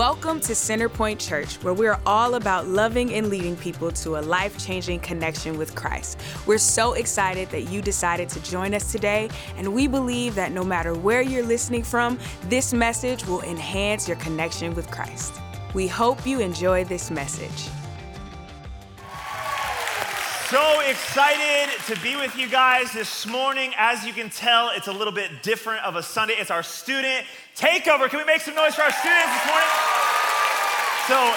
Welcome to Centerpoint Church, where we're all about loving and leading people to a life changing connection with Christ. We're so excited that you decided to join us today, and we believe that no matter where you're listening from, this message will enhance your connection with Christ. We hope you enjoy this message. So excited to be with you guys this morning. As you can tell, it's a little bit different of a Sunday. It's our student takeover. Can we make some noise for our students this morning? So,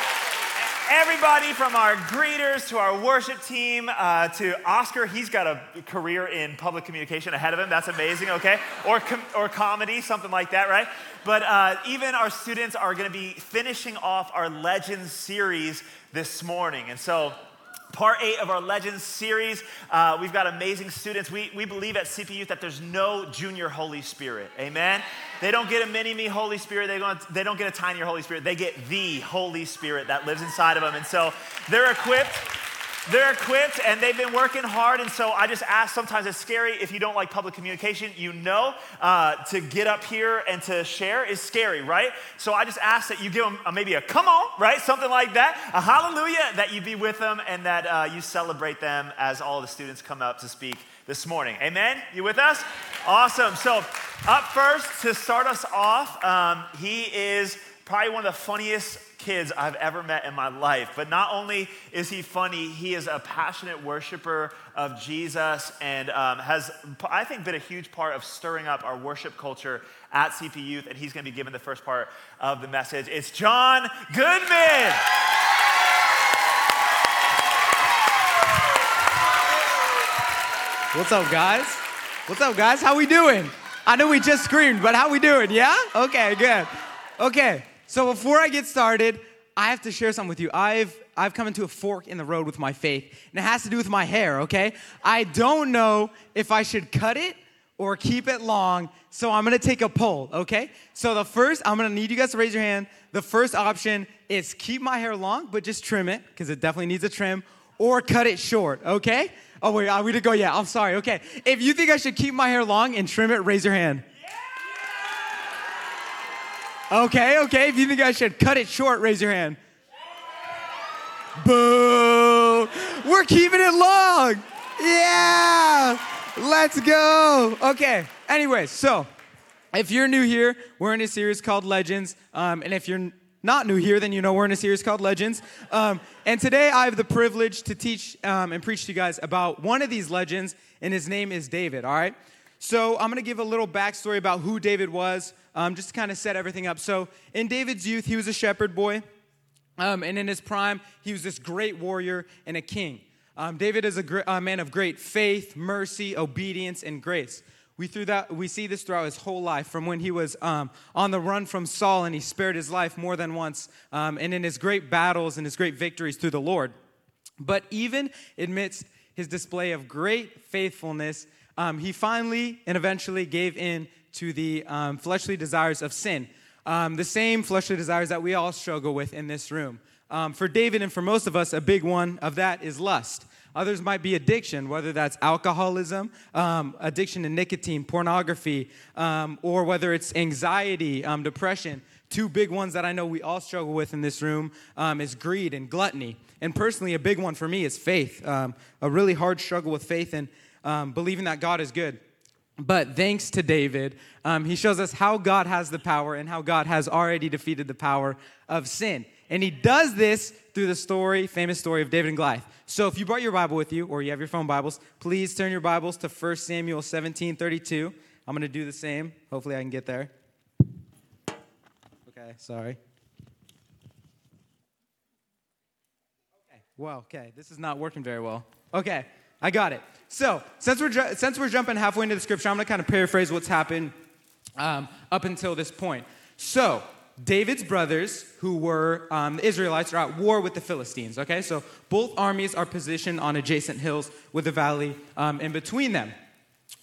everybody from our greeters to our worship team uh, to Oscar, he's got a career in public communication ahead of him. That's amazing, okay? Or, com- or comedy, something like that, right? But uh, even our students are going to be finishing off our Legends series this morning. And so, part eight of our Legends series. Uh, we've got amazing students. We, we believe at CP Youth that there's no junior Holy Spirit. Amen? They don't get a mini me Holy Spirit. They don't, they don't get a tinier Holy Spirit. They get the Holy Spirit that lives inside of them. And so they're equipped they're equipped and they've been working hard. And so I just ask sometimes it's scary if you don't like public communication, you know, uh, to get up here and to share is scary, right? So I just ask that you give them a, maybe a come on, right? Something like that, a hallelujah, that you be with them and that uh, you celebrate them as all the students come up to speak this morning. Amen? You with us? Awesome. So, up first to start us off, um, he is probably one of the funniest kids I've ever met in my life. But not only is he funny, he is a passionate worshiper of Jesus and um, has, I think, been a huge part of stirring up our worship culture at CP Youth. And he's going to be given the first part of the message. It's John Goodman. What's up, guys? What's up, guys? How we doing? I know we just screamed, but how we doing? Yeah? Okay, good. Okay, so before I get started, I have to share something with you. I've I've come into a fork in the road with my faith, and it has to do with my hair, okay? I don't know if I should cut it or keep it long, so I'm gonna take a poll, okay? So the first, I'm gonna need you guys to raise your hand. The first option is keep my hair long, but just trim it, because it definitely needs a trim, or cut it short, okay? Oh, wait, are we to go? Yeah, I'm sorry, okay. If you think I should keep my hair long and trim it, raise your hand. Okay, okay. If you think I should cut it short, raise your hand. Boo! We're keeping it long. Yeah! Let's go. Okay. Anyway, so if you're new here, we're in a series called Legends. Um, and if you're not new here, then you know we're in a series called Legends. Um, and today I have the privilege to teach um, and preach to you guys about one of these legends, and his name is David, all right? So I'm to give a little backstory about who David was, um, just to kind of set everything up. So in David's youth, he was a shepherd boy. Um, and in his prime, he was this great warrior and a king. Um, David is a, gr- a, man of great faith, mercy, obedience, and grace. We, through that, we see this throughout his whole life, from when he was um, on the run from Saul and he spared his life more than once, um, and in his great battles and his great victories through the Lord. But even amidst his display of great faithfulness um, he finally and eventually gave in to the um, fleshly desires of sin, um, the same fleshly desires that we all struggle with in this room. Um, for David and for most of us, a big one of that is lust. Others might be addiction, whether that's alcoholism, um, addiction to nicotine, pornography, um, or whether it's anxiety, depression. Two big ones that I know we all struggle with in this room is greed and gluttony. And personally, a big one for me is faith. a really hard struggle with faith and um, believing that God is good. But thanks to David, um, he shows us how God has the power and how God has already defeated the power of sin. And he does this through the story, famous story of David and Goliath. So if you brought your Bible with you or you have your phone Bibles, please turn your Bibles to 1 Samuel 17 32. I'm going to do the same. Hopefully I can get there. Okay, sorry. Okay, well, okay, this is not working very well. Okay, I got it. So, since we're, since we're jumping halfway into the scripture, I'm going to kind of paraphrase what's happened um, up until this point. So, David's brothers, who were um, the Israelites, are at war with the Philistines. Okay, so both armies are positioned on adjacent hills with a valley um, in between them.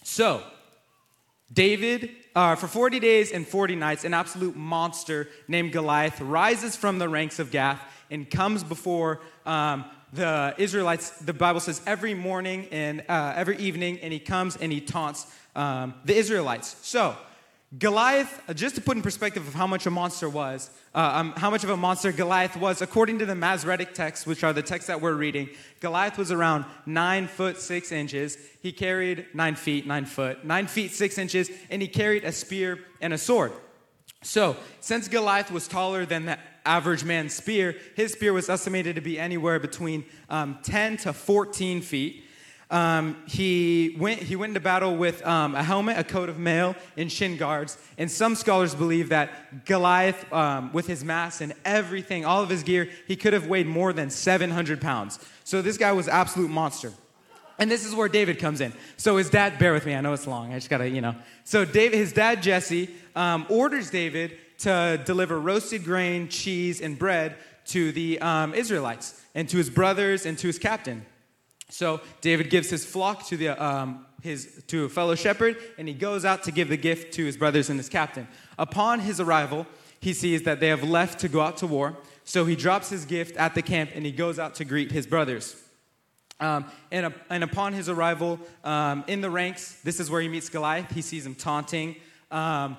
So, David, uh, for 40 days and 40 nights, an absolute monster named Goliath rises from the ranks of Gath and comes before um, the Israelites, the Bible says, every morning and uh, every evening, and he comes and he taunts um, the Israelites. So Goliath, uh, just to put in perspective of how much a monster was, uh, um, how much of a monster Goliath was, according to the Masoretic texts, which are the texts that we're reading, Goliath was around nine foot six inches. He carried nine feet, nine foot, nine feet six inches, and he carried a spear and a sword. So, since Goliath was taller than the average man's spear, his spear was estimated to be anywhere between um, 10 to 14 feet. Um, he, went, he went into battle with um, a helmet, a coat of mail, and shin guards. And some scholars believe that Goliath, um, with his mass and everything, all of his gear, he could have weighed more than 700 pounds. So this guy was absolute monster. And this is where David comes in. So his dad, bear with me, I know it's long. I just gotta, you know. So David, his dad Jesse um, orders David to deliver roasted grain, cheese, and bread to the um, Israelites and to his brothers and to his captain. So David gives his flock to, the, um, his, to a fellow shepherd, and he goes out to give the gift to his brothers and his captain. Upon his arrival, he sees that they have left to go out to war. So he drops his gift at the camp and he goes out to greet his brothers. Um, and, uh, and, upon his arrival um, in the ranks, this is where he meets Goliath. He sees him taunting. Um,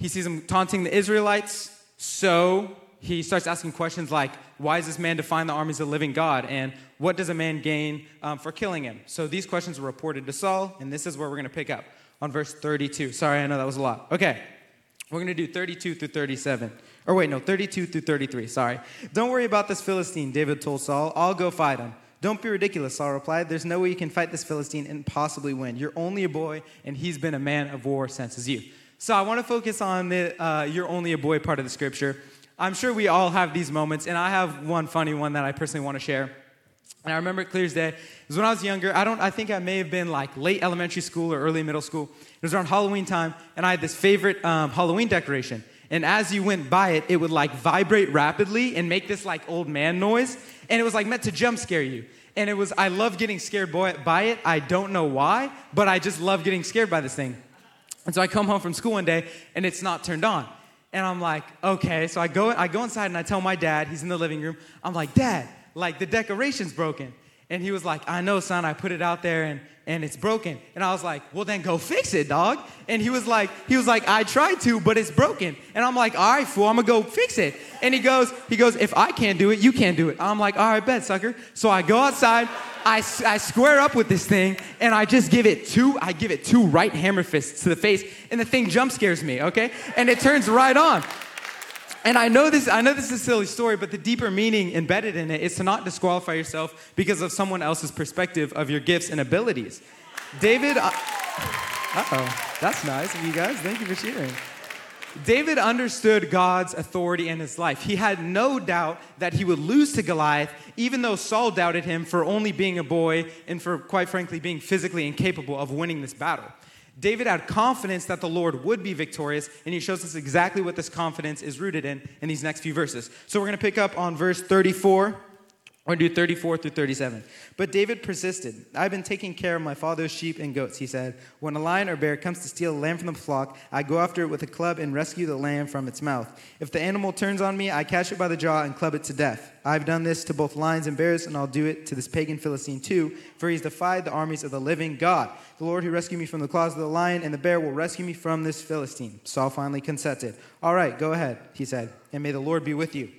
he sees him taunting the Israelites. So he starts asking questions like, Why is this man defying the armies of the living God? And what does a man gain um, for killing him? So these questions were reported to Saul, and this is where we're going to pick up on verse 32. Sorry, I know that was a lot. Okay, we're going to do 32 through 37. Or wait, no, 32 through 33. Sorry. Don't worry about this Philistine, David told Saul. I'll go fight him. Don't be ridiculous, Saul replied. There's no way you can fight this Philistine and possibly win. You're only a boy, and he's been a man of war since his youth. So I want to focus on the uh, you're only a boy part of the scripture. I'm sure we all have these moments, and I have one funny one that I personally want to share. And I remember it clear as day. It was when I was younger. I don't. I think I may have been like late elementary school or early middle school. It was around Halloween time, and I had this favorite um, Halloween decoration. And as you went by it, it would like vibrate rapidly and make this like old man noise. And it was like meant to jump scare you. And it was. I love getting scared by it. I don't know why, but I just love getting scared by this thing. And so I come home from school one day, and it's not turned on. And I'm like, okay. So I go, I go inside and I tell my dad, he's in the living room. I'm like, Dad, like the decoration's broken. And he was like, I know, son, I put it out there and, and it's broken. And I was like, well, then go fix it, dog. And he was like, he was like, I tried to, but it's broken. And I'm like, all right, fool, I'm gonna go fix it. And he goes, he goes, if I can't do it, you can't do it. I'm like, all right, bet, sucker. So I go outside, I, I square up with this thing, and I just give it two, I give it two right hammer fists to the face, and the thing jump scares me, okay? And it turns right on. And I know this, I know this is a silly story, but the deeper meaning embedded in it is to not disqualify yourself because of someone else's perspective of your gifts and abilities. David, uh oh, that's nice of you guys. Thank you for cheering. David understood God's authority in his life. He had no doubt that he would lose to Goliath, even though Saul doubted him for only being a boy and for, quite frankly, being physically incapable of winning this battle. David had confidence that the Lord would be victorious, and he shows us exactly what this confidence is rooted in in these next few verses. So we're going to pick up on verse 34 or do 34 through 37. But David persisted. I've been taking care of my father's sheep and goats, he said. When a lion or bear comes to steal a lamb from the flock, I go after it with a club and rescue the lamb from its mouth. If the animal turns on me, I catch it by the jaw and club it to death. I've done this to both lions and bears, and I'll do it to this pagan Philistine too, for he's defied the armies of the living God. The Lord who rescued me from the claws of the lion and the bear will rescue me from this Philistine. Saul finally consented. All right, go ahead, he said, and may the Lord be with you.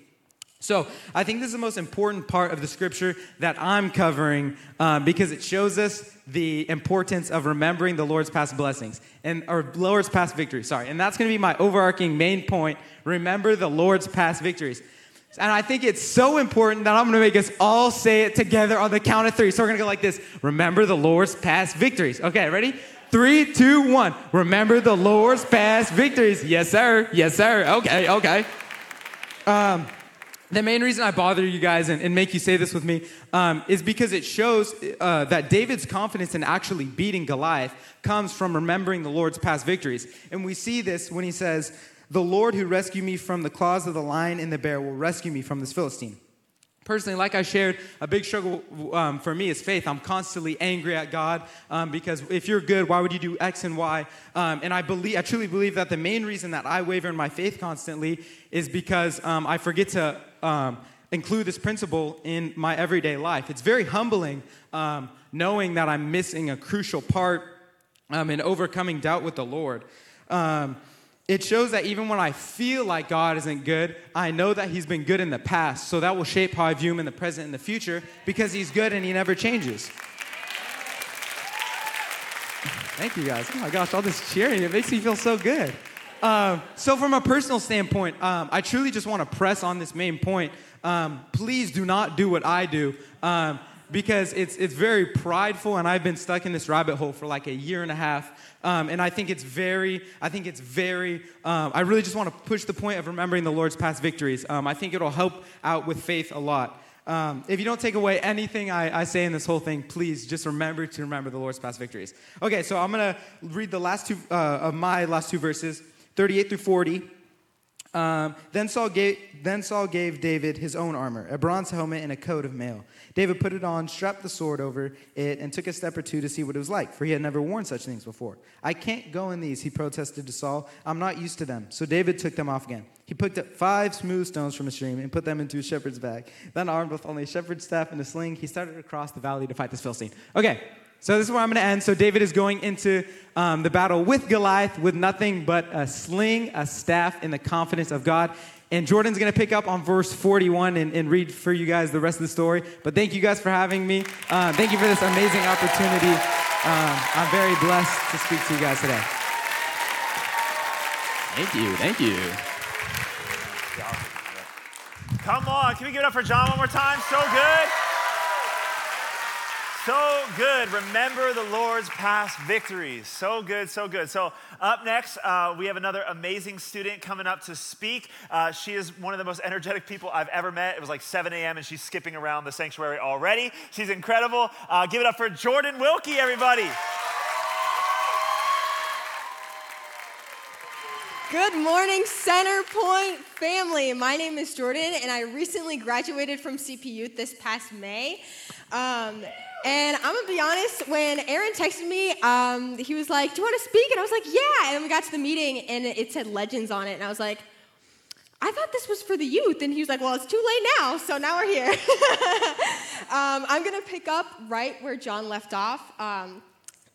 So I think this is the most important part of the scripture that I'm covering um, because it shows us the importance of remembering the Lord's past blessings and or Lord's past victories. Sorry, and that's going to be my overarching main point. Remember the Lord's past victories. And I think it's so important that I'm going to make us all say it together on the count of three. So we're going to go like this Remember the Lord's past victories. Okay, ready? Three, two, one. Remember the Lord's past victories. Yes, sir. Yes, sir. Okay, okay. Um, the main reason I bother you guys and, and make you say this with me um, is because it shows uh, that David's confidence in actually beating Goliath comes from remembering the Lord's past victories. And we see this when he says, The Lord who rescued me from the claws of the lion and the bear will rescue me from this Philistine. Personally, like I shared, a big struggle um, for me is faith. I'm constantly angry at God um, because if you're good, why would you do X and Y? Um, and I believe, I truly believe that the main reason that I waver in my faith constantly is because um, I forget to um, include this principle in my everyday life. It's very humbling um, knowing that I'm missing a crucial part in overcoming doubt with the Lord. it shows that even when I feel like God isn't good, I know that He's been good in the past. So that will shape how I view Him in the present and the future because He's good and He never changes. Thank you guys. Oh my gosh, all this cheering, it makes me feel so good. Um, so, from a personal standpoint, um, I truly just want to press on this main point. Um, please do not do what I do um, because it's, it's very prideful, and I've been stuck in this rabbit hole for like a year and a half. Um, and I think it's very, I think it's very, um, I really just want to push the point of remembering the Lord's past victories. I think it'll help out with faith a lot. Um, if you don't take away anything I, I, say in this whole thing, please just remember to remember the Lord's past victories. Okay, so I'm to read the last two uh, of my last two verses, 38 through 40. Um, then, Saul gave, then Saul gave David his own armor, a bronze helmet and a coat of mail. David put it on, strapped the sword over it, and took a step or two to see what it was like, for he had never worn such things before. I can't go in these, he protested to Saul. I'm not used to them. So David took them off again. He picked up five smooth stones from a stream and put them into a shepherd's bag. Then, armed with only a shepherd's staff and a sling, he started across the valley to fight this Philistine. Okay, so this is where I'm going to end. So David is going into um, the battle with Goliath with nothing but a sling, a staff, and the confidence of God. And Jordan's going to pick up on verse 41 and, and, read for you guys the rest of the story. But thank you guys for having me. Uh, thank you for this amazing opportunity. Um, I'm very blessed to speak to you guys today. Thank you. Thank you. Come on. Can we give it up for John one more time? So good. So good. Remember the Lord's past victories. So good, so good. So, up next, uh, we have another amazing student coming up to speak. Uh, she is one of the most energetic people I've ever met. It was like 7 a.m., and she's skipping around the sanctuary already. She's incredible. Uh, give it up for Jordan Wilkie, everybody. Good morning, Centerpoint family. My name is Jordan, and I recently graduated from CPU this past May. Um, and I'm gonna be honest, when Aaron texted me, um, he was like, Do you wanna speak? And I was like, Yeah. And we got to the meeting and it said legends on it. And I was like, I thought this was for the youth. And he was like, Well, it's too late now, so now we're here. um, I'm gonna pick up right where John left off. Um,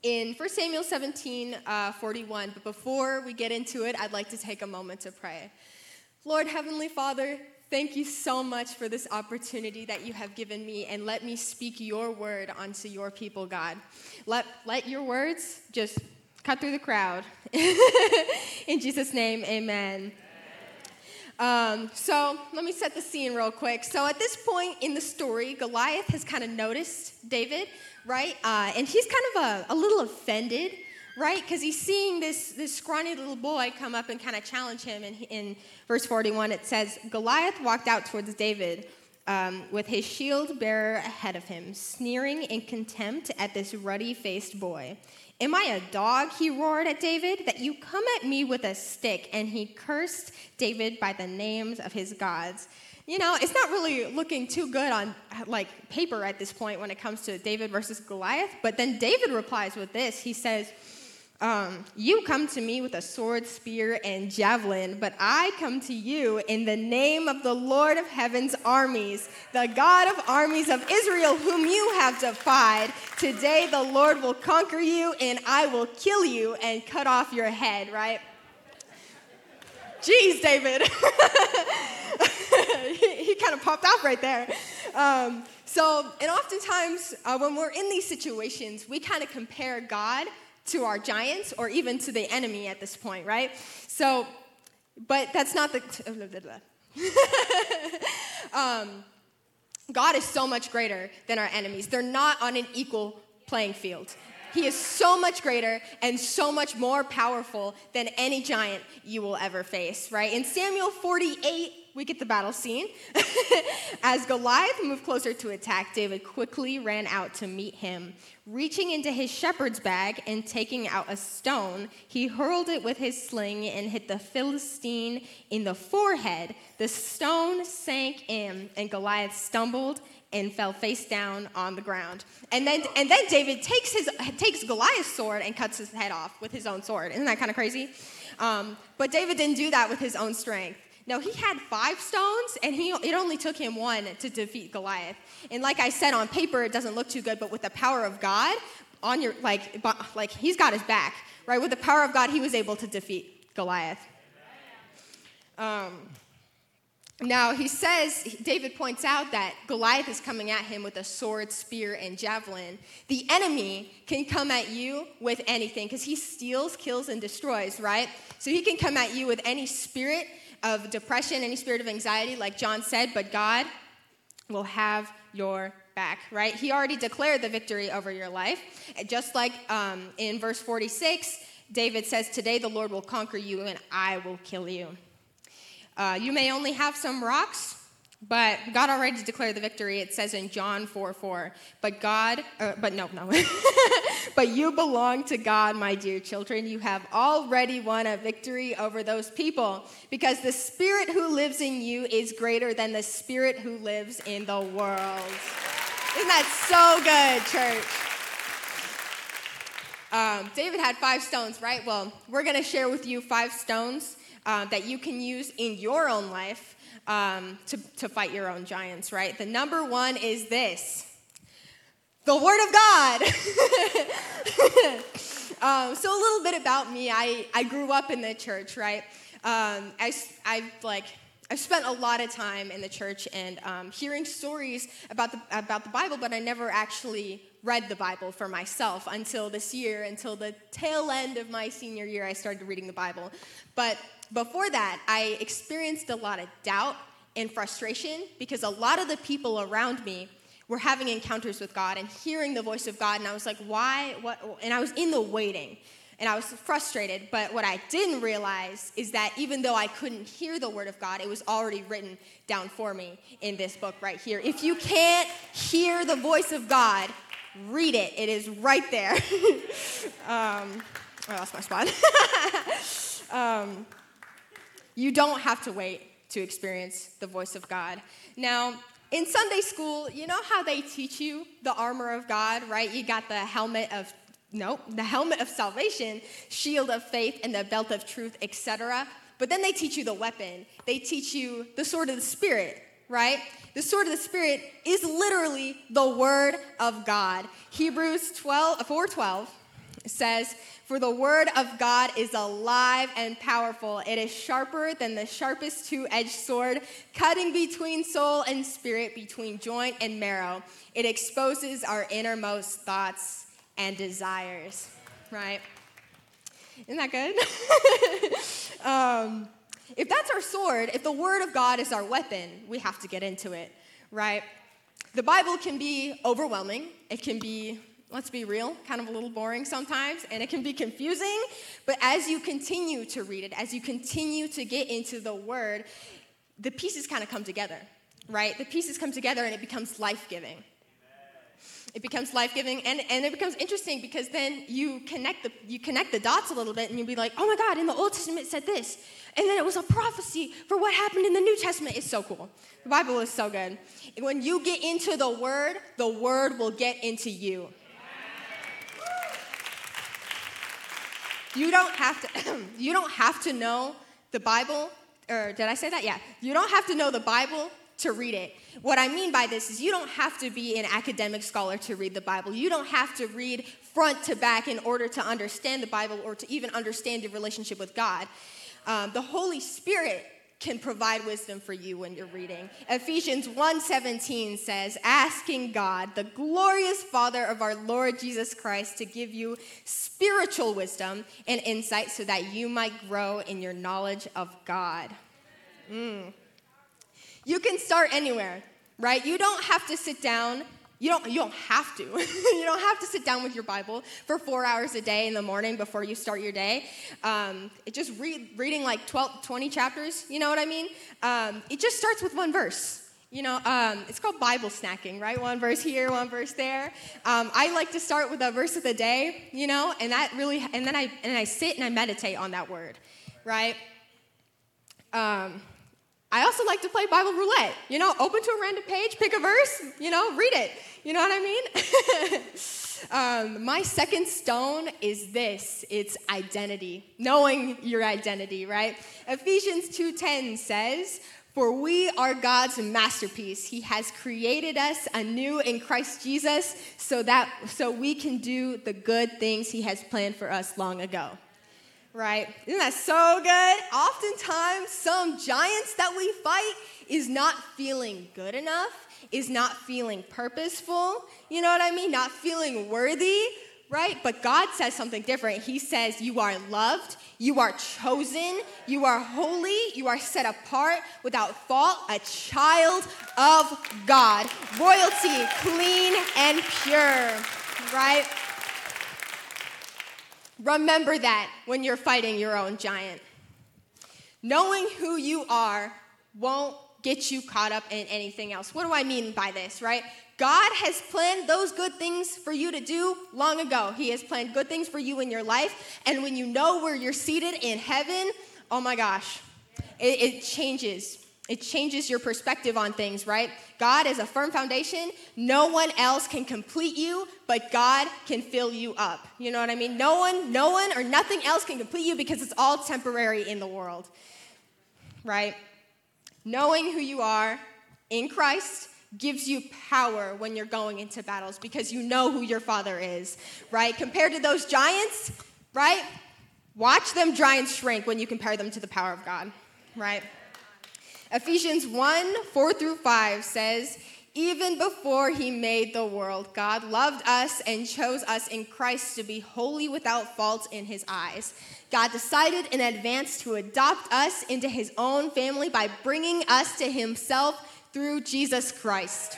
in 1 Samuel 17, uh, 41. But before we get into it, I'd like to take a moment to pray. Lord, Heavenly Father, Thank you so much for this opportunity that you have given me, and let me speak your word onto your people, God. Let, let your words just cut through the crowd. In Jesus' name, amen. Um, so let me set the scene real quick. So at this point in the story, Goliath has kind of noticed David, right? Uh, and he's kind of a, a little offended right? Because he's seeing this, this scrawny little boy come up and kind of challenge him. And in verse 41, it says Goliath walked out towards David um, with his shield bearer ahead of him, sneering in contempt at this ruddy faced boy. Am I a dog? He roared at David, that you come at me with a stick. And he cursed David by the names of his gods. You know, it's not really looking too good on like paper at this point when it comes to David versus Goliath. But then David replies with this. He says, um, you come to me with a sword, spear, and javelin, but I come to you in the name of the Lord of heaven's armies, the God of armies of Israel, whom you have defied. Today the Lord will conquer you, and I will kill you and cut off your head, right? Jeez, David. he, he kind of popped off right there. Um, so, and oftentimes uh, when we're in these situations, we kind of compare God to our giants or even to the enemy at this point, right? So, but that's not the. um, God is so much greater than our enemies. They're not on an equal playing field. He is so much greater and so much more powerful than any giant you will ever face, right? In Samuel 48, we get the battle scene. As Goliath moved closer to attack, David quickly ran out to meet him. Reaching into his shepherd's bag and taking out a stone, he hurled it with his sling and hit the Philistine in the forehead. The stone sank in, and Goliath stumbled and fell face down on the ground. And then, and then David takes, his, takes Goliath's sword and cuts his head off with his own sword. Isn't that kind of crazy? Um, but David didn't do that with his own strength. No, he had five stones, and he, it only took him one to defeat Goliath. And like I said, on paper it doesn't look too good, but with the power of God, on your like, like he's got his back, right? With the power of God, he was able to defeat Goliath. Um, now, he says, David points out that Goliath is coming at him with a sword, spear, and javelin. The enemy can come at you with anything because he steals, kills, and destroys, right? So he can come at you with any spirit of depression, any spirit of anxiety, like John said, but God will have your back, right? He already declared the victory over your life. Just like um, in verse 46, David says, Today the Lord will conquer you and I will kill you. Uh, you may only have some rocks, but God already declared the victory. It says in John 4 4. But God, uh, but no, no. but you belong to God, my dear children. You have already won a victory over those people because the spirit who lives in you is greater than the spirit who lives in the world. Isn't that so good, church? Um, David had five stones, right? Well, we're going to share with you five stones uh, that you can use in your own life um, to, to fight your own giants, right? The number one is this the Word of God. um, so, a little bit about me I, I grew up in the church, right? Um, I, I've like, I've spent a lot of time in the church and um, hearing stories about the, about the Bible, but I never actually read the Bible for myself until this year, until the tail end of my senior year, I started reading the Bible. But before that, I experienced a lot of doubt and frustration because a lot of the people around me were having encounters with God and hearing the voice of God. And I was like, why? What? And I was in the waiting and I was frustrated. But what I didn't realize is that even though I couldn't hear the word of God, it was already written down for me in this book right here. If you can't hear the voice of God, read it. It is right there. um, I lost my spot. um, you don't have to wait to experience the voice of God. Now, in Sunday school, you know how they teach you the armor of God, right? You got the helmet of nope, the helmet of salvation, shield of faith, and the belt of truth, etc. But then they teach you the weapon. They teach you the sword of the spirit, right? The sword of the spirit is literally the word of God. Hebrews 12 4:12 says, for the word of God is alive and powerful. It is sharper than the sharpest two edged sword, cutting between soul and spirit, between joint and marrow. It exposes our innermost thoughts and desires, right? Isn't that good? um, if that's our sword, if the word of God is our weapon, we have to get into it, right? The Bible can be overwhelming, it can be let's be real, kind of a little boring sometimes, and it can be confusing. But as you continue to read it, as you continue to get into the word, the pieces kind of come together, right? The pieces come together and it becomes life giving. It becomes life giving and, and it becomes interesting because then you connect the you connect the dots a little bit and you'll be like, oh my God, in the Old Testament it said this. And then it was a prophecy for what happened in the New Testament. It's so cool. The Bible is so good. When you get into the word, the word will get into you. You don't have to you don't have to know the Bible or did I say that? Yeah. You don't have to know the Bible to read it. What I mean by this is you don't have to be an academic scholar to read the Bible. You don't have to read front to back in order to understand the Bible or to even understand your relationship with God. Um, the Holy Spirit can provide wisdom for you when you're reading. Ephesians 1:17 says, "Asking God, the glorious Father of our Lord Jesus Christ, to give you spiritual wisdom and insight so that you might grow in your knowledge of God." Mm. You can start anywhere, right? You don't have to sit down you don't, you don't have to. you don't have to sit down with your Bible for four hours a day in the morning before you start your day. Um, it just read, reading like 12, 20 chapters, you know what I mean? Um, it just starts with one verse. You know, um, it's called Bible snacking, right? One verse here, one verse there. Um, I like to start with a verse of the day, you know, and that really, and then I and I sit and I meditate on that word, right? I also like to play Bible roulette. You know, open to a random page, pick a verse, you know, read it. You know what I mean? um, my second stone is this it's identity, knowing your identity, right? Ephesians 2:10 says, for we are God's masterpiece. He has created us anew in Christ Jesus so that so we can do the good things he has planned for us long ago. Right? Isn't that so good? Oftentimes, some giants that we fight is not feeling good enough, is not feeling purposeful, you know what I mean? Not feeling worthy, right? But God says something different. He says, You are loved, you are chosen, you are holy, you are set apart without fault, a child of God, royalty, clean and pure, right? Remember that when you're fighting your own giant. Knowing who you are won't get you caught up in anything else. What do I mean by this, right? God has planned those good things for you to do long ago. He has planned good things for you in your life. And when you know where you're seated in heaven, oh my gosh, it, it changes. It changes your perspective on things, right? God is a firm foundation. No one else can complete you, but God can fill you up. You know what I mean? No one, no one, or nothing else can complete you because it's all temporary in the world, right? Knowing who you are in Christ gives you power when you're going into battles because you know who your father is, right? Compared to those giants, right? Watch them giants shrink when you compare them to the power of God, right? Ephesians 1 4 through 5 says, even before he made the world, God loved us and chose us in Christ to be holy without fault in his eyes. God decided in advance to adopt us into his own family by bringing us to himself through Jesus Christ.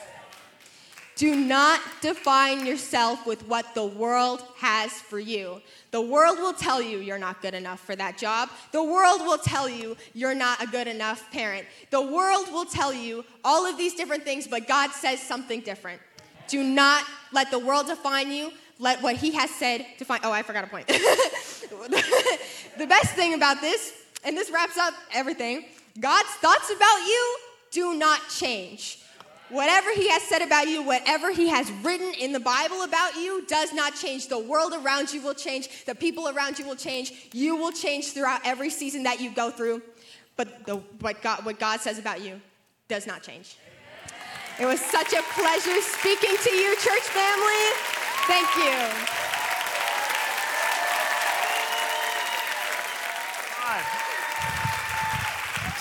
Do not define yourself with what the world has for you. The world will tell you you're not good enough for that job. The world will tell you you're not a good enough parent. The world will tell you all of these different things, but God says something different. Do not let the world define you. Let what He has said define. Oh, I forgot a point. the best thing about this, and this wraps up everything God's thoughts about you do not change. Whatever he has said about you, whatever he has written in the Bible about you, does not change. The world around you will change. The people around you will change. You will change throughout every season that you go through. But the, what, God, what God says about you does not change. It was such a pleasure speaking to you, church family. Thank you.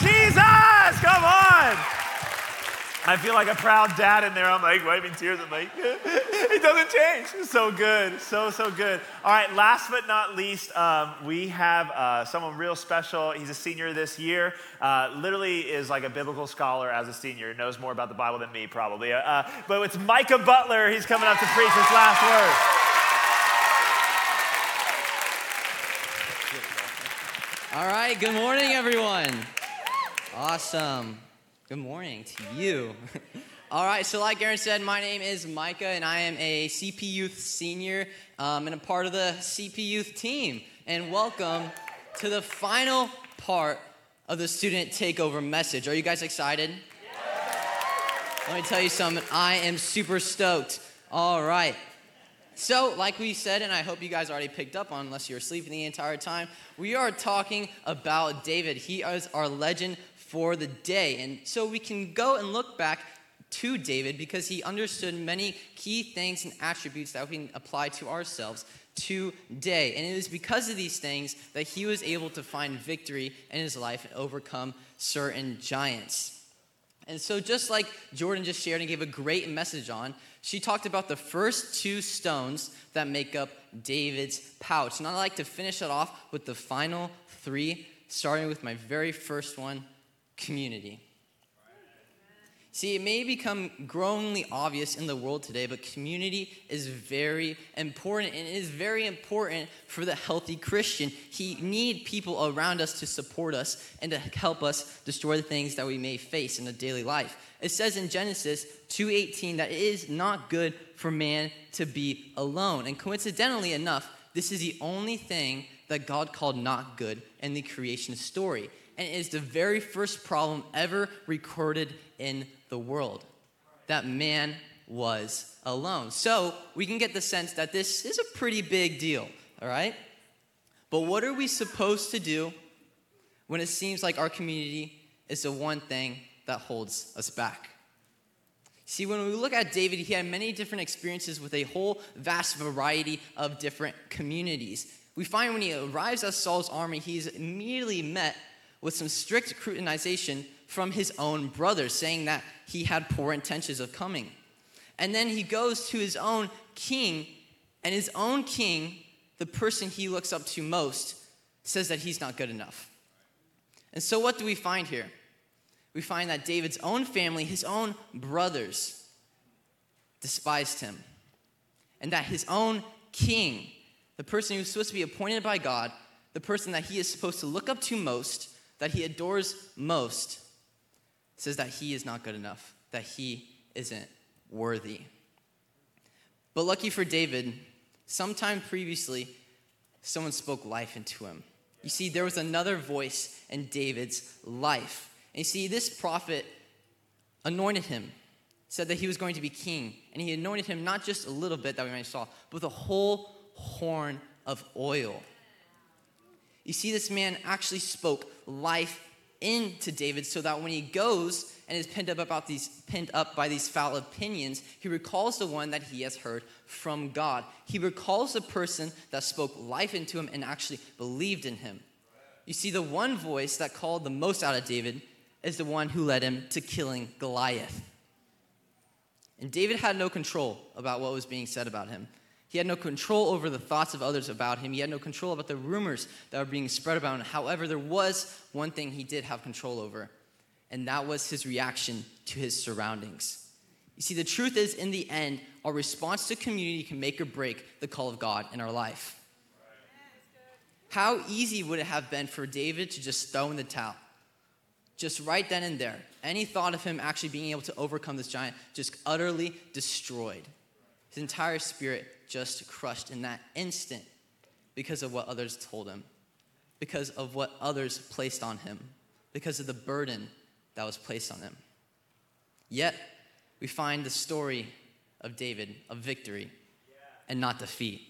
Jesus, come on. I feel like a proud dad in there. I'm like wiping tears. I'm like, it doesn't change. So good. So, so good. All right, last but not least, um, we have uh, someone real special. He's a senior this year. Uh, literally is like a biblical scholar as a senior, knows more about the Bible than me, probably. Uh, but it's Micah Butler. He's coming up to preach his last word. All right, good morning, everyone. Awesome. Good morning to you. All right, so like Aaron said, my name is Micah, and I am a CP Youth senior um, and a part of the CP Youth team. And welcome to the final part of the student takeover message. Are you guys excited? Let me tell you something. I am super stoked. All right. So, like we said, and I hope you guys already picked up on, unless you were sleeping the entire time, we are talking about David. He is our legend for the day. And so we can go and look back to David because he understood many key things and attributes that we can apply to ourselves today. And it was because of these things that he was able to find victory in his life and overcome certain giants. And so, just like Jordan just shared and gave a great message on, she talked about the first two stones that make up David's pouch. And I'd like to finish it off with the final three, starting with my very first one community. See, it may become growingly obvious in the world today, but community is very important and it is very important for the healthy Christian. He need people around us to support us and to help us destroy the things that we may face in a daily life. It says in Genesis 2:18 that it is not good for man to be alone. And coincidentally enough, this is the only thing that God called not good in the creation story and it is the very first problem ever recorded in the world that man was alone. So we can get the sense that this is a pretty big deal, all right? But what are we supposed to do when it seems like our community is the one thing that holds us back? See, when we look at David, he had many different experiences with a whole vast variety of different communities. We find when he arrives at Saul's army, he's immediately met with some strict scrutinization from his own brothers, saying that he had poor intentions of coming. And then he goes to his own king, and his own king, the person he looks up to most, says that he's not good enough. And so, what do we find here? We find that David's own family, his own brothers, despised him. And that his own king, the person who's supposed to be appointed by God, the person that he is supposed to look up to most, that he adores most, says that he is not good enough, that he isn't worthy. But lucky for David, sometime previously, someone spoke life into him. You see, there was another voice in David's life. And you see, this prophet anointed him, said that he was going to be king. And he anointed him not just a little bit that we saw, but with a whole horn of oil. You see, this man actually spoke life into David so that when he goes and is pinned up about these pinned up by these foul opinions, he recalls the one that he has heard from God. He recalls the person that spoke life into him and actually believed in him. You see, the one voice that called the most out of David is the one who led him to killing Goliath. And David had no control about what was being said about him. He had no control over the thoughts of others about him. He had no control about the rumors that were being spread about him. However, there was one thing he did have control over, and that was his reaction to his surroundings. You see, the truth is, in the end, our response to community can make or break the call of God in our life. How easy would it have been for David to just throw in the towel? Just right then and there. Any thought of him actually being able to overcome this giant just utterly destroyed. His entire spirit just crushed in that instant because of what others told him, because of what others placed on him, because of the burden that was placed on him. Yet, we find the story of David of victory and not defeat.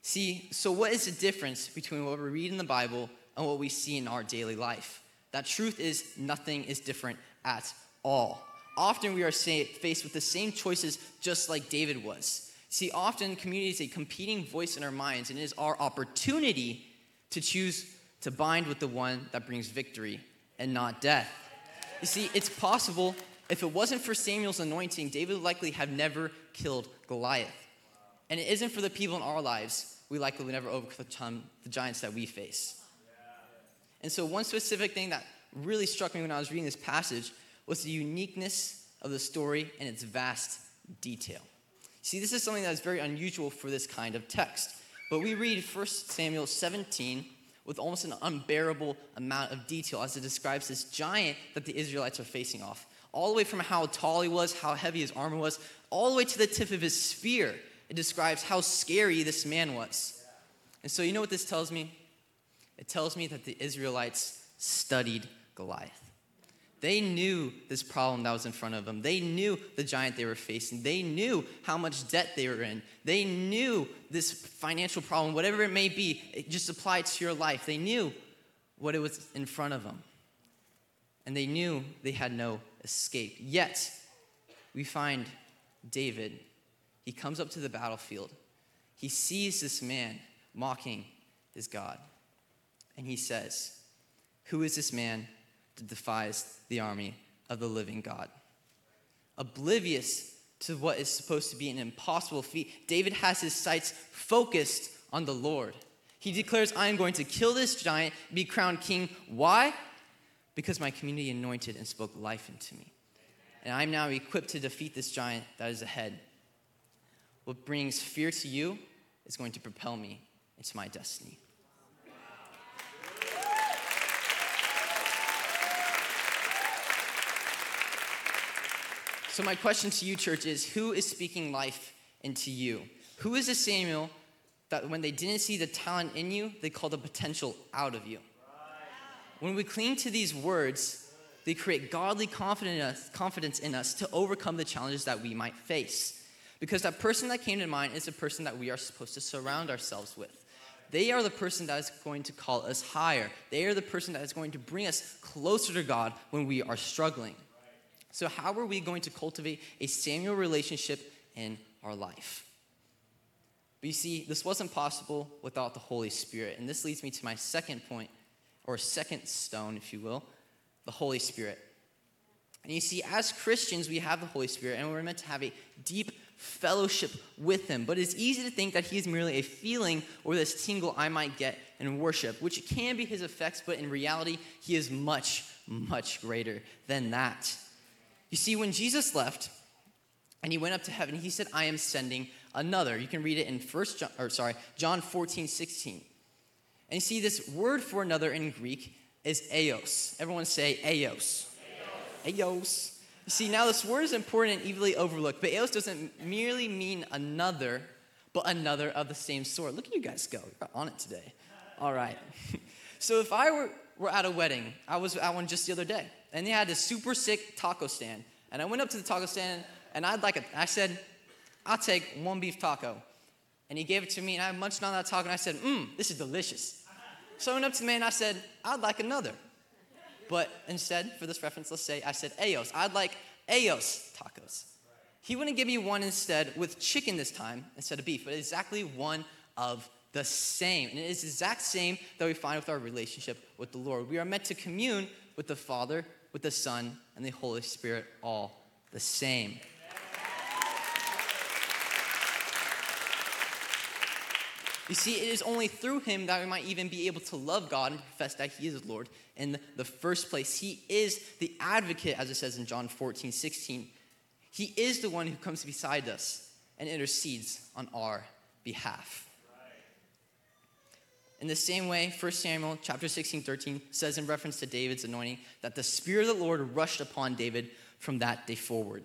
See, so what is the difference between what we read in the Bible and what we see in our daily life? That truth is nothing is different at all often we are faced with the same choices just like David was. See, often community is a competing voice in our minds, and it is our opportunity to choose to bind with the one that brings victory and not death. You see, it's possible if it wasn't for Samuel's anointing, David would likely have never killed Goliath. And it isn't for the people in our lives, we likely would never overcome the giants that we face. And so, one specific thing that really struck me when I was reading this passage was the uniqueness of the story and its vast detail. See, this is something that is very unusual for this kind of text. But we read 1 Samuel 17 with almost an unbearable amount of detail as it describes this giant that the Israelites are facing off. All the way from how tall he was, how heavy his armor was, all the way to the tip of his spear. It describes how scary this man was. And so, you know what this tells me? It tells me that the Israelites studied Goliath. They knew this problem that was in front of them. They knew the giant they were facing. They knew how much debt they were in. They knew this financial problem, whatever it may be, it just applied to your life. They knew what it was in front of them. And they knew they had no escape. Yet, we find David. He comes up to the battlefield. He sees this man mocking his God. And he says, Who is this man defies the army of the living God. Oblivious to what is supposed to be an impossible feat, David has his sights focused on the Lord. He declares, I am going to kill this giant, be crowned king. Why? Because my community anointed and spoke life into me. And I'm now equipped to defeat this giant that is ahead. What brings fear to you is going to propel me into my destiny. So, my question to you, church, is who is speaking life into you? Who is the Samuel that when they didn't see the talent in you, they called the potential out of you? When we cling to these words, they create godly confidence in us to overcome the challenges that we might face. Because that person that came to mind is the person that we are supposed to surround ourselves with. They are the person that is going to call us higher. They are the person that is going to bring us closer to God when we are struggling. So, how are we going to cultivate a Samuel relationship in our life? But you see, this wasn't possible without the Holy Spirit. And this leads me to my second point, or second stone, if you will the Holy Spirit. And you see, as Christians, we have the Holy Spirit, and we're meant to have a deep fellowship with Him. But it's easy to think that He is merely a feeling or this tingle I might get in worship, which can be His effects, but in reality, He is much, much greater than that. You see, when Jesus left and He went up to heaven, He said, I am sending another. You can read it in First John, or sorry, John 14, 16. And you see, this word for another in Greek is eos. Everyone say eos. Eos. You see, now this word is important and evilly overlooked, but eos doesn't merely mean another, but another of the same sort. Look at you guys go. You're on it today. All right. so if I were, were at a wedding, I was at one just the other day, and they had this super sick taco stand. And I went up to the taco stand, and I'd like I said, I'll take one beef taco. And he gave it to me, and I munched on that taco, and I said, mmm, this is delicious. So I went up to the man, and I said, I'd like another. But instead, for this reference, let's say I said Eos. I'd like Eos tacos. He wouldn't give me one instead with chicken this time instead of beef, but exactly one of the same. And it is the exact same that we find with our relationship with the Lord. We are meant to commune with the Father, with the Son, and the Holy Spirit all the same. You see, it is only through him that we might even be able to love God and profess that he is Lord in the first place. He is the advocate, as it says in John 14, 16. He is the one who comes beside us and intercedes on our behalf. In the same way, 1 Samuel chapter 16, 13 says in reference to David's anointing that the Spirit of the Lord rushed upon David from that day forward.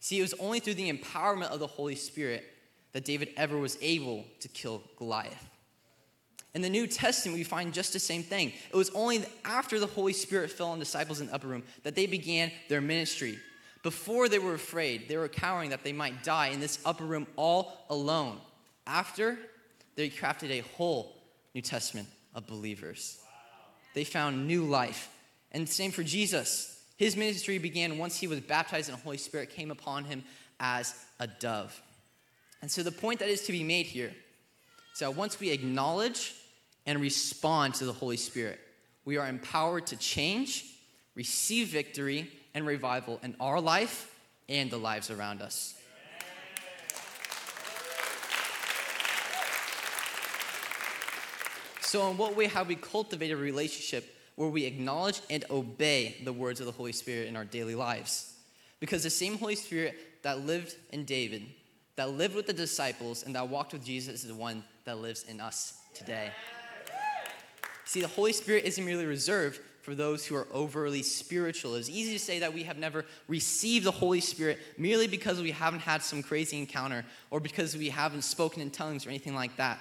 See, it was only through the empowerment of the Holy Spirit that David ever was able to kill Goliath. In the New Testament, we find just the same thing. It was only after the Holy Spirit fell on disciples in the upper room that they began their ministry. Before they were afraid, they were cowering that they might die in this upper room all alone. After, they crafted a whole New Testament of believers. They found new life. And same for Jesus. His ministry began once he was baptized and the Holy Spirit came upon him as a dove. And so the point that is to be made here is that once we acknowledge and respond to the Holy Spirit, we are empowered to change, receive victory, and revival in our life and the lives around us. So, in what way have we cultivated a relationship where we acknowledge and obey the words of the Holy Spirit in our daily lives? Because the same Holy Spirit that lived in David that lived with the disciples and that walked with Jesus is the one that lives in us today. See, the Holy Spirit isn't merely reserved for those who are overly spiritual. It's easy to say that we have never received the Holy Spirit merely because we haven't had some crazy encounter or because we haven't spoken in tongues or anything like that.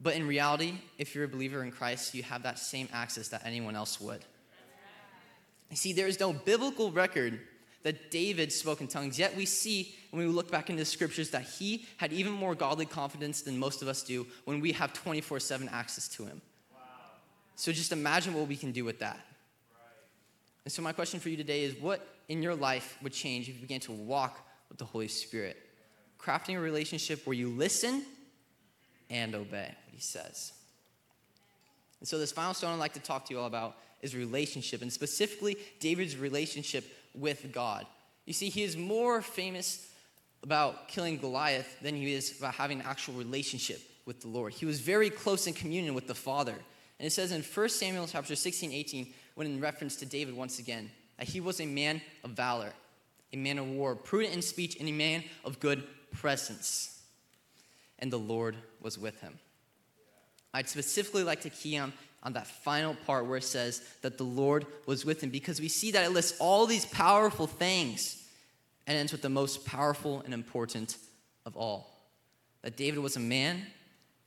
But in reality, if you're a believer in Christ, you have that same access that anyone else would. You see, there is no biblical record that David spoke in tongues, yet we see when we look back into the scriptures that he had even more godly confidence than most of us do when we have 24 7 access to him. Wow. So just imagine what we can do with that. Right. And so, my question for you today is what in your life would change if you began to walk with the Holy Spirit? Crafting a relationship where you listen and obey what he says. And so, this final stone I'd like to talk to you all about is relationship, and specifically David's relationship with God. You see, he is more famous about killing Goliath than he is about having an actual relationship with the Lord. He was very close in communion with the Father. And it says in 1 Samuel chapter 16, 18, when in reference to David once again, that he was a man of valor, a man of war, prudent in speech, and a man of good presence. And the Lord was with him. I'd specifically like to key on, on that final part where it says that the Lord was with him because we see that it lists all these powerful things and ends with the most powerful and important of all that David was a man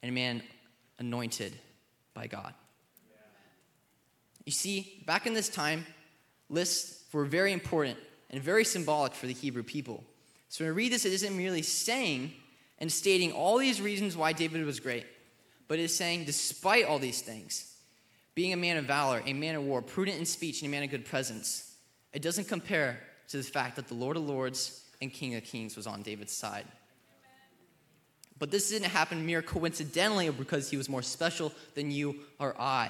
and a man anointed by God. You see, back in this time, lists were very important and very symbolic for the Hebrew people. So when I read this, it isn't merely saying and stating all these reasons why David was great, but is saying, despite all these things, being a man of valor, a man of war, prudent in speech, and a man of good presence, it doesn't compare, to the fact that the lord of lords and king of kings was on david's side. But this didn't happen mere coincidentally because he was more special than you or I.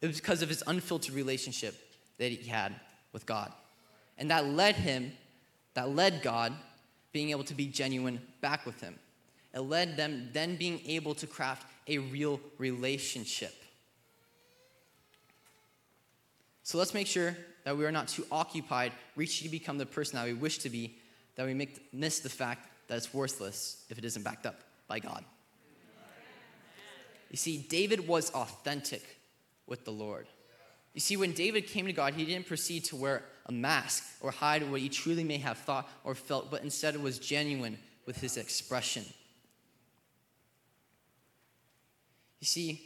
It was because of his unfiltered relationship that he had with God. And that led him, that led God being able to be genuine back with him. It led them then being able to craft a real relationship. So let's make sure that we are not too occupied reaching to become the person that we wish to be, that we make, miss the fact that it's worthless if it isn't backed up by God. You see, David was authentic with the Lord. You see, when David came to God, he didn't proceed to wear a mask or hide what he truly may have thought or felt, but instead was genuine with his expression. You see,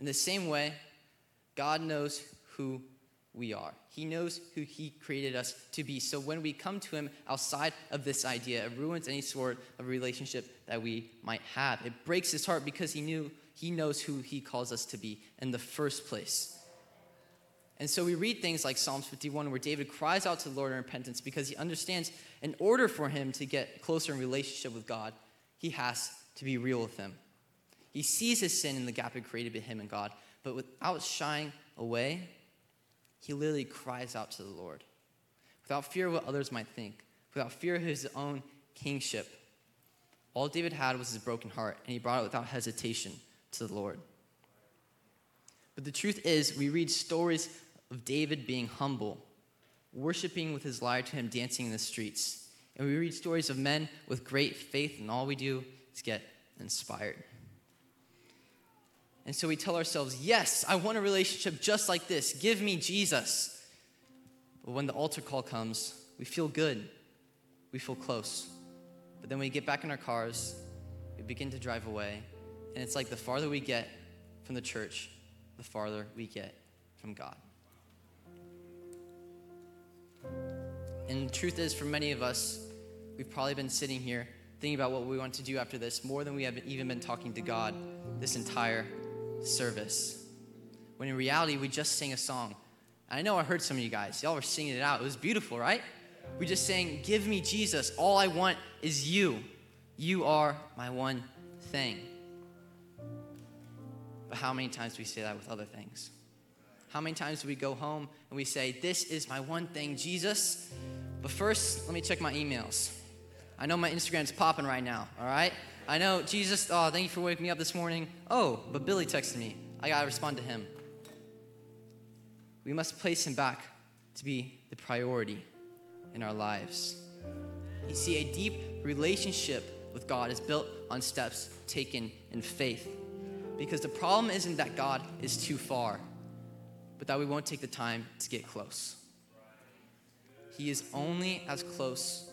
in the same way, God knows who we are. He knows who He created us to be. So when we come to Him outside of this idea, it ruins any sort of relationship that we might have. It breaks His heart because He knew He knows who He calls us to be in the first place. And so we read things like Psalms 51, where David cries out to the Lord in repentance because he understands in order for him to get closer in relationship with God, he has to be real with Him. He sees his sin in the gap it created between him and God, but without shying away, he literally cries out to the Lord without fear of what others might think, without fear of his own kingship. All David had was his broken heart, and he brought it without hesitation to the Lord. But the truth is, we read stories of David being humble, worshiping with his lyre to him, dancing in the streets. And we read stories of men with great faith, and all we do is get inspired. And so we tell ourselves, yes, I want a relationship just like this. Give me Jesus. But when the altar call comes, we feel good. We feel close. But then we get back in our cars, we begin to drive away. And it's like the farther we get from the church, the farther we get from God. And the truth is, for many of us, we've probably been sitting here thinking about what we want to do after this more than we have even been talking to God this entire service. When in reality, we just sang a song. I know I heard some of you guys. Y'all were singing it out. It was beautiful, right? We just sang, Give me Jesus. All I want is you. You are my one thing. But how many times do we say that with other things? How many times do we go home and we say, This is my one thing, Jesus? But first, let me check my emails. I know my Instagram's popping right now, all right? I know, Jesus, oh, thank you for waking me up this morning. Oh, but Billy texted me. I gotta respond to him. We must place him back to be the priority in our lives. You see, a deep relationship with God is built on steps taken in faith. Because the problem isn't that God is too far, but that we won't take the time to get close. He is only as close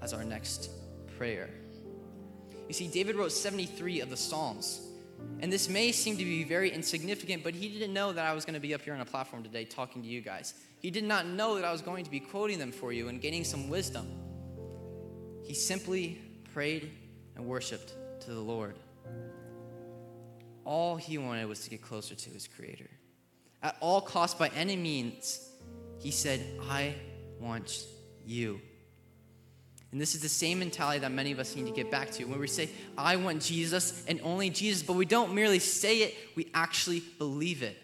as our next prayer. You see, David wrote 73 of the Psalms. And this may seem to be very insignificant, but he didn't know that I was going to be up here on a platform today talking to you guys. He did not know that I was going to be quoting them for you and gaining some wisdom. He simply prayed and worshiped to the Lord. All he wanted was to get closer to his Creator. At all costs, by any means, he said, I want you. And this is the same mentality that many of us need to get back to. When we say, I want Jesus and only Jesus, but we don't merely say it, we actually believe it.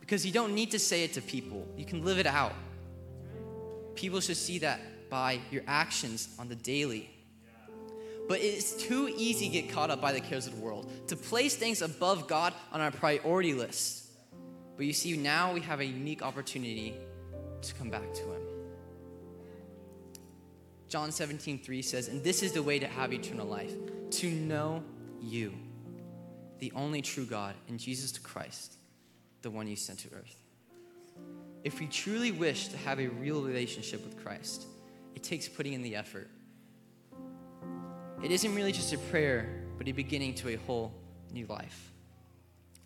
Because you don't need to say it to people, you can live it out. People should see that by your actions on the daily. But it's too easy to get caught up by the cares of the world, to place things above God on our priority list. But you see, now we have a unique opportunity to come back to Him. John 17, 3 says, And this is the way to have eternal life, to know you, the only true God, and Jesus Christ, the one you sent to earth. If we truly wish to have a real relationship with Christ, it takes putting in the effort. It isn't really just a prayer, but a beginning to a whole new life.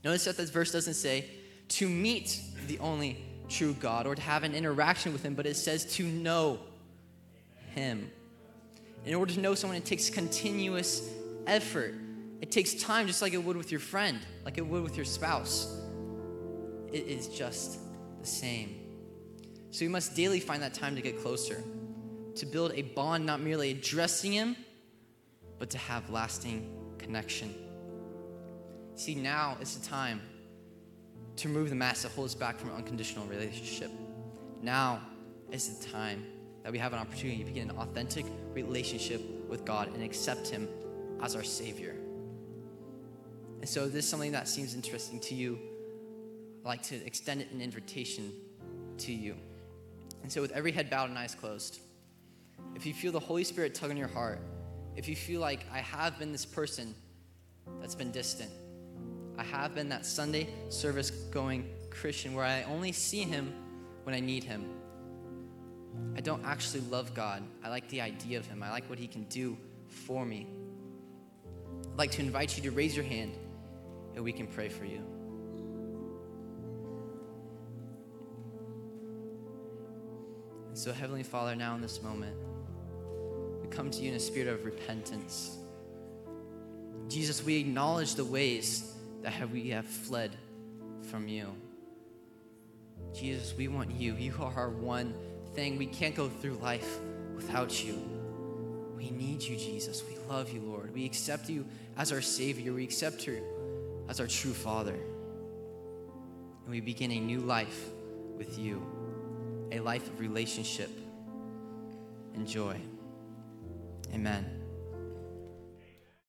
Notice that this verse doesn't say to meet the only true God or to have an interaction with Him, but it says to know him. In order to know someone, it takes continuous effort. It takes time, just like it would with your friend, like it would with your spouse. It is just the same. So we must daily find that time to get closer, to build a bond, not merely addressing Him, but to have lasting connection. See, now is the time to remove the mask that holds back from an unconditional relationship. Now is the time that we have an opportunity to begin an authentic relationship with God and accept Him as our Savior. And so, if this is something that seems interesting to you, I'd like to extend it an invitation to you. And so, with every head bowed and eyes closed, if you feel the Holy Spirit tug on your heart, if you feel like I have been this person that's been distant, I have been that Sunday service going Christian where I only see Him when I need Him. I don't actually love God. I like the idea of Him, I like what He can do for me. I'd like to invite you to raise your hand and we can pray for you. So, Heavenly Father, now in this moment, we come to you in a spirit of repentance. Jesus, we acknowledge the ways that have we have fled from you. Jesus, we want you. You are our one thing. We can't go through life without you. We need you, Jesus. We love you, Lord. We accept you as our Savior. We accept you as our true Father. And we begin a new life with you, a life of relationship and joy. Amen.